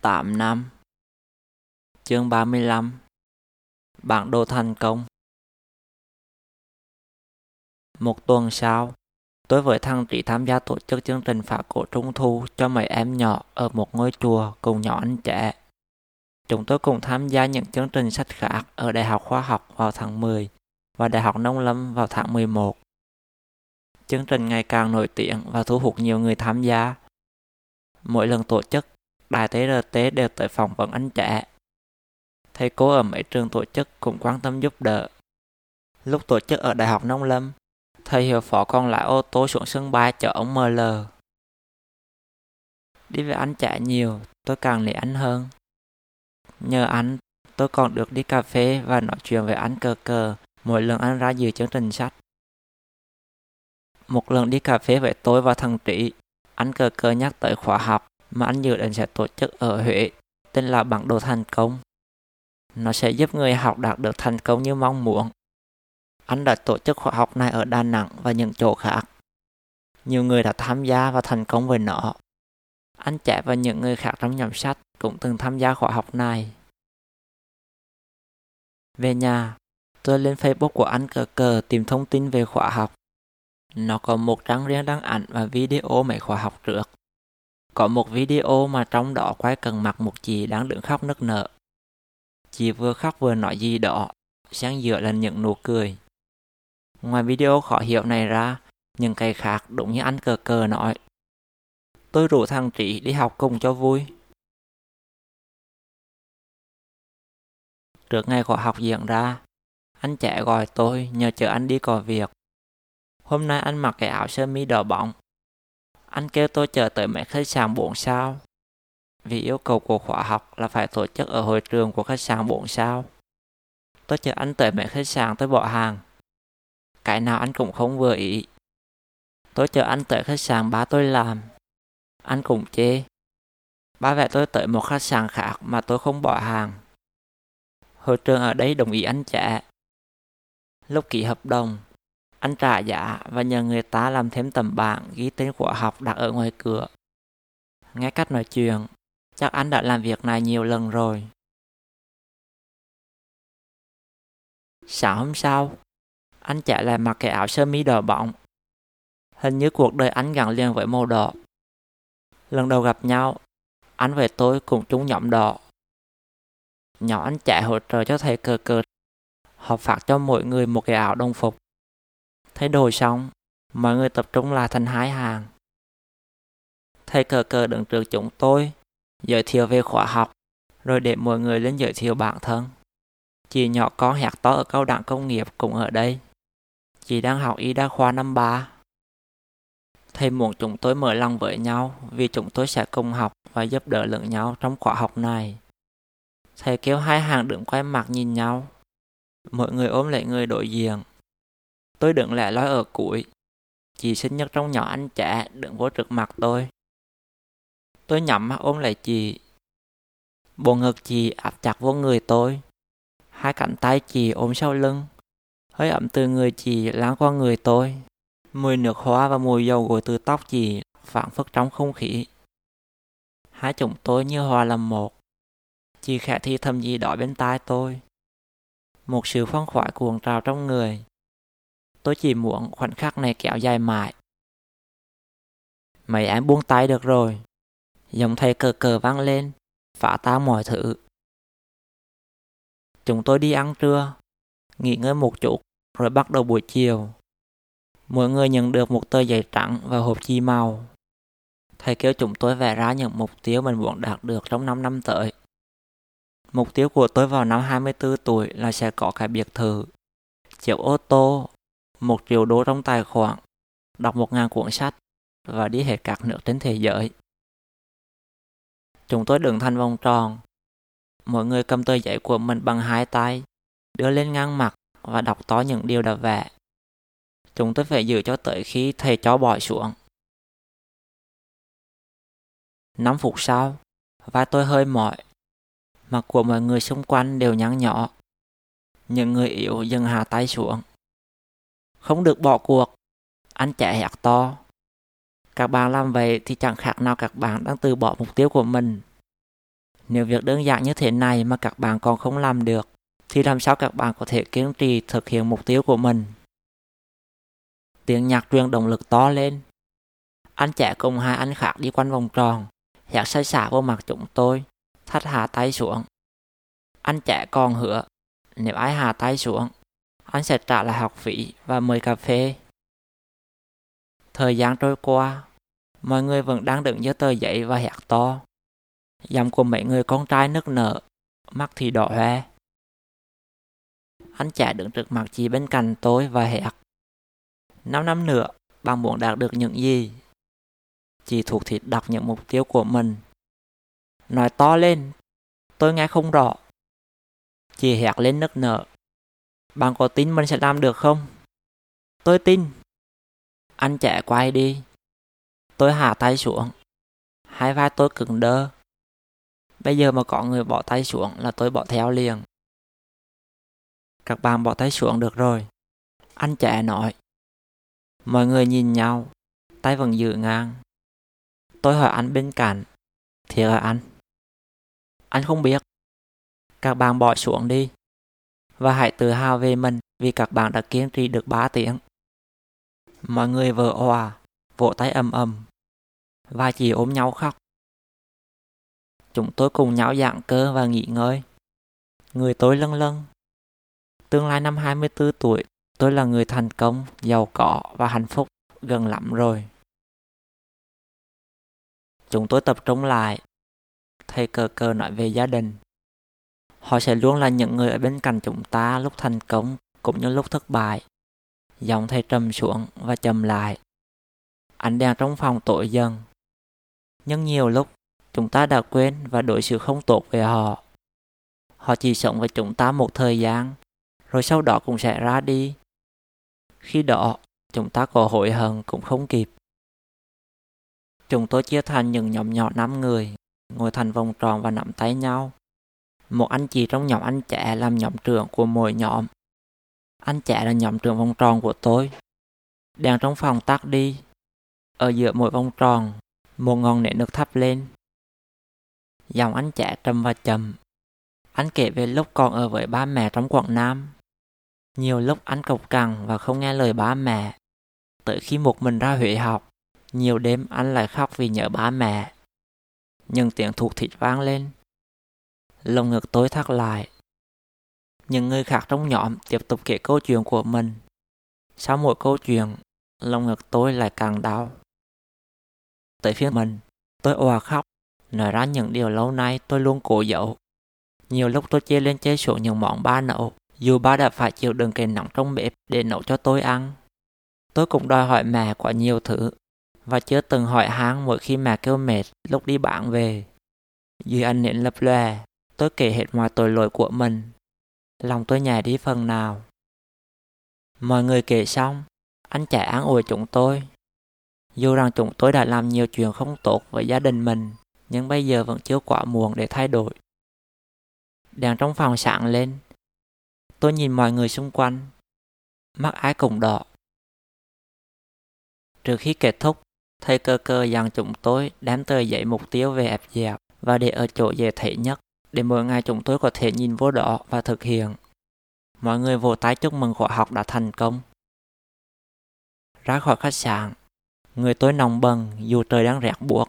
8 năm Chương 35 Bản đồ thành công Một tuần sau, tôi với thằng Trí tham gia tổ chức chương trình phá cổ trung thu cho mấy em nhỏ ở một ngôi chùa cùng nhỏ anh trẻ. Chúng tôi cùng tham gia những chương trình sách khác ở Đại học Khoa học vào tháng 10 và Đại học Nông Lâm vào tháng 11. Chương trình ngày càng nổi tiếng và thu hút nhiều người tham gia. Mỗi lần tổ chức, đài TRT đều tới phỏng vấn anh trẻ. Thầy cô ở mấy trường tổ chức cũng quan tâm giúp đỡ. Lúc tổ chức ở Đại học Nông Lâm, thầy hiệu phó còn lại ô tô xuống sân bay chở ông ML. Đi với anh trẻ nhiều, tôi càng lấy anh hơn. Nhờ anh, tôi còn được đi cà phê và nói chuyện với anh cờ cờ mỗi lần anh ra dự chương trình sách. Một lần đi cà phê với tôi và thằng Trị, anh cờ cờ nhắc tới khóa học mà anh dự định sẽ tổ chức ở Huế, tên là bản đồ thành công. Nó sẽ giúp người học đạt được thành công như mong muốn. Anh đã tổ chức khóa học này ở Đà Nẵng và những chỗ khác. Nhiều người đã tham gia và thành công với nó. Anh trẻ và những người khác trong nhóm sách cũng từng tham gia khóa học này. Về nhà, tôi lên Facebook của anh cờ cờ tìm thông tin về khóa học. Nó có một trang riêng đăng ảnh và video mấy khóa học trước. Có một video mà trong đó quay cần mặt một chị đang đứng khóc nức nở. Chị vừa khóc vừa nói gì đó, xen giữa là những nụ cười. Ngoài video khó hiểu này ra, những cái khác đúng như anh cờ cờ nói. Tôi rủ thằng Trí đi học cùng cho vui. Trước ngày khóa học diễn ra, anh trẻ gọi tôi nhờ chở anh đi có việc. Hôm nay anh mặc cái áo sơ mi đỏ bóng. Anh kêu tôi chờ tới mấy khách sạn 4 sao. Vì yêu cầu của khóa học là phải tổ chức ở hội trường của khách sạn 4 sao. Tôi chờ anh tới mấy khách sạn tôi bỏ hàng. Cái nào anh cũng không vừa ý. Tôi chờ anh tới khách sạn ba tôi làm. Anh cũng chê. Ba vẽ tôi tới một khách sạn khác mà tôi không bỏ hàng. Hội trường ở đây đồng ý anh trả. Lúc ký hợp đồng, anh trả giá và nhờ người ta làm thêm tấm bảng ghi tên khóa học đặt ở ngoài cửa. Nghe cách nói chuyện, chắc anh đã làm việc này nhiều lần rồi. Sáng hôm sau, anh chạy lại mặc cái áo sơ mi đỏ bọng. Hình như cuộc đời anh gắn liền với màu đỏ. Lần đầu gặp nhau, anh với tôi cùng chúng nhóm đỏ. Nhỏ anh chạy hỗ trợ cho thầy cờ cờ. Họ phát cho mỗi người một cái áo đồng phục. Thay đổi xong, mọi người tập trung lại thành hai hàng. Thầy cờ cờ đứng trước chúng tôi, giới thiệu về khóa học, rồi để mọi người lên giới thiệu bản thân. Chị nhỏ con hạt to ở cao đẳng công nghiệp cũng ở đây. Chị đang học y đa khoa năm ba. Thầy muốn chúng tôi mở lòng với nhau vì chúng tôi sẽ cùng học và giúp đỡ lẫn nhau trong khóa học này. Thầy kêu hai hàng đứng quay mặt nhìn nhau. Mọi người ôm lấy người đối diện. Tôi đựng lại lói ở củi. Chị xinh nhất trong nhỏ anh trẻ đựng vô trước mặt tôi. Tôi nhắm mắt ôm lại chị. Bộ ngực chị áp chặt vô người tôi. Hai cánh tay chị ôm sau lưng. Hơi ẩm từ người chị lan qua người tôi. Mùi nước hoa và mùi dầu gội từ tóc chị phản phất trong không khí. Hai chúng tôi như hòa làm một. Chị khẽ thi thầm gì đó bên tai tôi. Một sự phong khoái cuồng trào trong người. Tôi chỉ muốn khoảnh khắc này kéo dài mãi. Mấy em buông tay được rồi. Giọng thầy cờ cờ vang lên, phá tan mọi thứ. Chúng tôi đi ăn trưa, nghỉ ngơi một chút, rồi bắt đầu buổi chiều. Mỗi người nhận được một tờ giấy trắng và hộp chi màu. Thầy kêu chúng tôi vẽ ra những mục tiêu mình muốn đạt được trong 5 năm tới. Mục tiêu của tôi vào năm 24 tuổi là sẽ có cái biệt thự, chiếc ô tô, một triệu đô trong tài khoản, đọc một ngàn cuốn sách và đi hết các nước trên thế giới. Chúng tôi đứng thành vòng tròn. Mỗi người cầm tờ giấy của mình bằng hai tay, đưa lên ngang mặt và đọc to những điều đã vẽ. Chúng tôi phải giữ cho tới khi thầy cho bỏ xuống. 5 phút sau, vai tôi hơi mỏi. Mặt của mọi người xung quanh đều nhăn nhỏ. Những người yếu dừng hạ tay xuống. Không được bỏ cuộc. Anh chạy hét to. Các bạn làm vậy thì chẳng khác nào các bạn đang từ bỏ mục tiêu của mình. Nếu việc đơn giản như thế này mà các bạn còn không làm được, thì làm sao các bạn có thể kiên trì thực hiện mục tiêu của mình? Tiếng nhạc truyền động lực to lên. Anh trẻ cùng hai anh khác đi quanh vòng tròn, hét say xả vô mặt chúng tôi, thắt hạ tay xuống. Anh trẻ còn hứa, nếu ai hạ tay xuống, anh sẽ trả lại học phí và mời cà phê. Thời gian trôi qua, mọi người vẫn đang đứng dưới tờ giấy và hét to. Giọng của mấy người con trai nức nở, mắt thì đỏ hoe. Anh trẻ đứng trước mặt chị bên cạnh tôi và hét. Năm năm nữa, bạn muốn đạt được những gì? Chị thuộc thịt đặt những mục tiêu của mình. Nói to lên, tôi nghe không rõ. Chị hét lên nức nở. Bạn có tin mình sẽ làm được không? Tôi tin. Anh trẻ quay đi. Tôi hạ tay xuống. Hai vai tôi cứng đơ. Bây giờ mà có người bỏ tay xuống là tôi bỏ theo liền. Các bạn bỏ tay xuống được rồi. Anh trẻ nói. Mọi người nhìn nhau, tay vẫn giữ ngang. Tôi hỏi anh bên cạnh. Thiệt là anh? Anh không biết. Các bạn bỏ xuống đi. Và hãy tự hào về mình vì các bạn đã kiên trì được 3 tiếng. Mọi người vỡ òa, vỗ tay ầm ầm. Và chỉ ôm nhau khóc. Chúng tôi cùng nhau dạng cơ và nghỉ ngơi. Người tôi lân lân. Tương lai năm 24 tuổi, tôi là người thành công, giàu có và hạnh phúc gần lắm rồi. Chúng tôi tập trung lại. Thầy cờ cờ nói về gia đình. Họ sẽ luôn là những người ở bên cạnh chúng ta lúc thành công cũng như lúc thất bại. Giọng thầy trầm xuống và trầm lại. Ánh đèn trong phòng tối dần. Nhưng nhiều lúc chúng ta đã quên và đối xử không tốt về họ. Họ chỉ sống với chúng ta một thời gian, rồi sau đó cũng sẽ ra đi. Khi đó, chúng ta có hối hận cũng không kịp. Chúng tôi chia thành những nhóm nhỏ năm người, ngồi thành vòng tròn và nắm tay nhau. Một anh chị trong nhóm anh trẻ làm nhóm trưởng của mỗi nhóm. Anh trẻ là nhóm trưởng vòng tròn của tôi. Đèn trong phòng tắt đi. Ở giữa mỗi vòng tròn, một ngọn nến được thắp lên. Dòng anh trẻ trầm và chậm. Anh kể về lúc còn ở với ba mẹ trong Quảng Nam. Nhiều lúc anh cộc cằn và không nghe lời ba mẹ. Tới khi một mình ra Huế học, nhiều đêm anh lại khóc vì nhớ ba mẹ. Nhưng tiếng thuộc thịt vang lên. Lồng ngực tối thắt lại. Những người khác trong nhóm tiếp tục kể câu chuyện của mình. Sau mỗi câu chuyện, lồng ngực tôi lại càng đau. Tới phía mình, tôi òa khóc, nói ra những điều lâu nay tôi luôn cố giấu. Nhiều lúc tôi chê lên chê xuống những món ba nấu, dù ba đã phải chịu đựng cái nóng trong bếp để nấu cho tôi ăn. Tôi cũng đòi hỏi mẹ quá nhiều thứ, và chưa từng hỏi han mỗi khi mẹ kêu mệt lúc đi bạn về. Dưới anh nến lập lòe, tôi kể hết mọi tội lỗi của mình. Lòng tôi nhẹ đi phần nào. Mọi người kể xong, anh chạy án ủi chúng tôi. Dù rằng chúng tôi đã làm nhiều chuyện không tốt với gia đình mình, nhưng bây giờ vẫn chưa quá muộn để thay đổi. Đèn trong phòng sáng lên. Tôi nhìn mọi người xung quanh. Mắt ai cũng đỏ. Trước khi kết thúc, thầy cơ cơ dặn chúng tôi đem tờ giấy mục tiêu về ép dẹp và để ở chỗ dễ thấy nhất để mỗi ngày chúng tôi có thể nhìn vô đó và thực hiện. Mọi người vỗ tay chúc mừng khóa học đã thành công. Ra khỏi khách sạn, người tôi nồng bần dù trời đang rét buộc.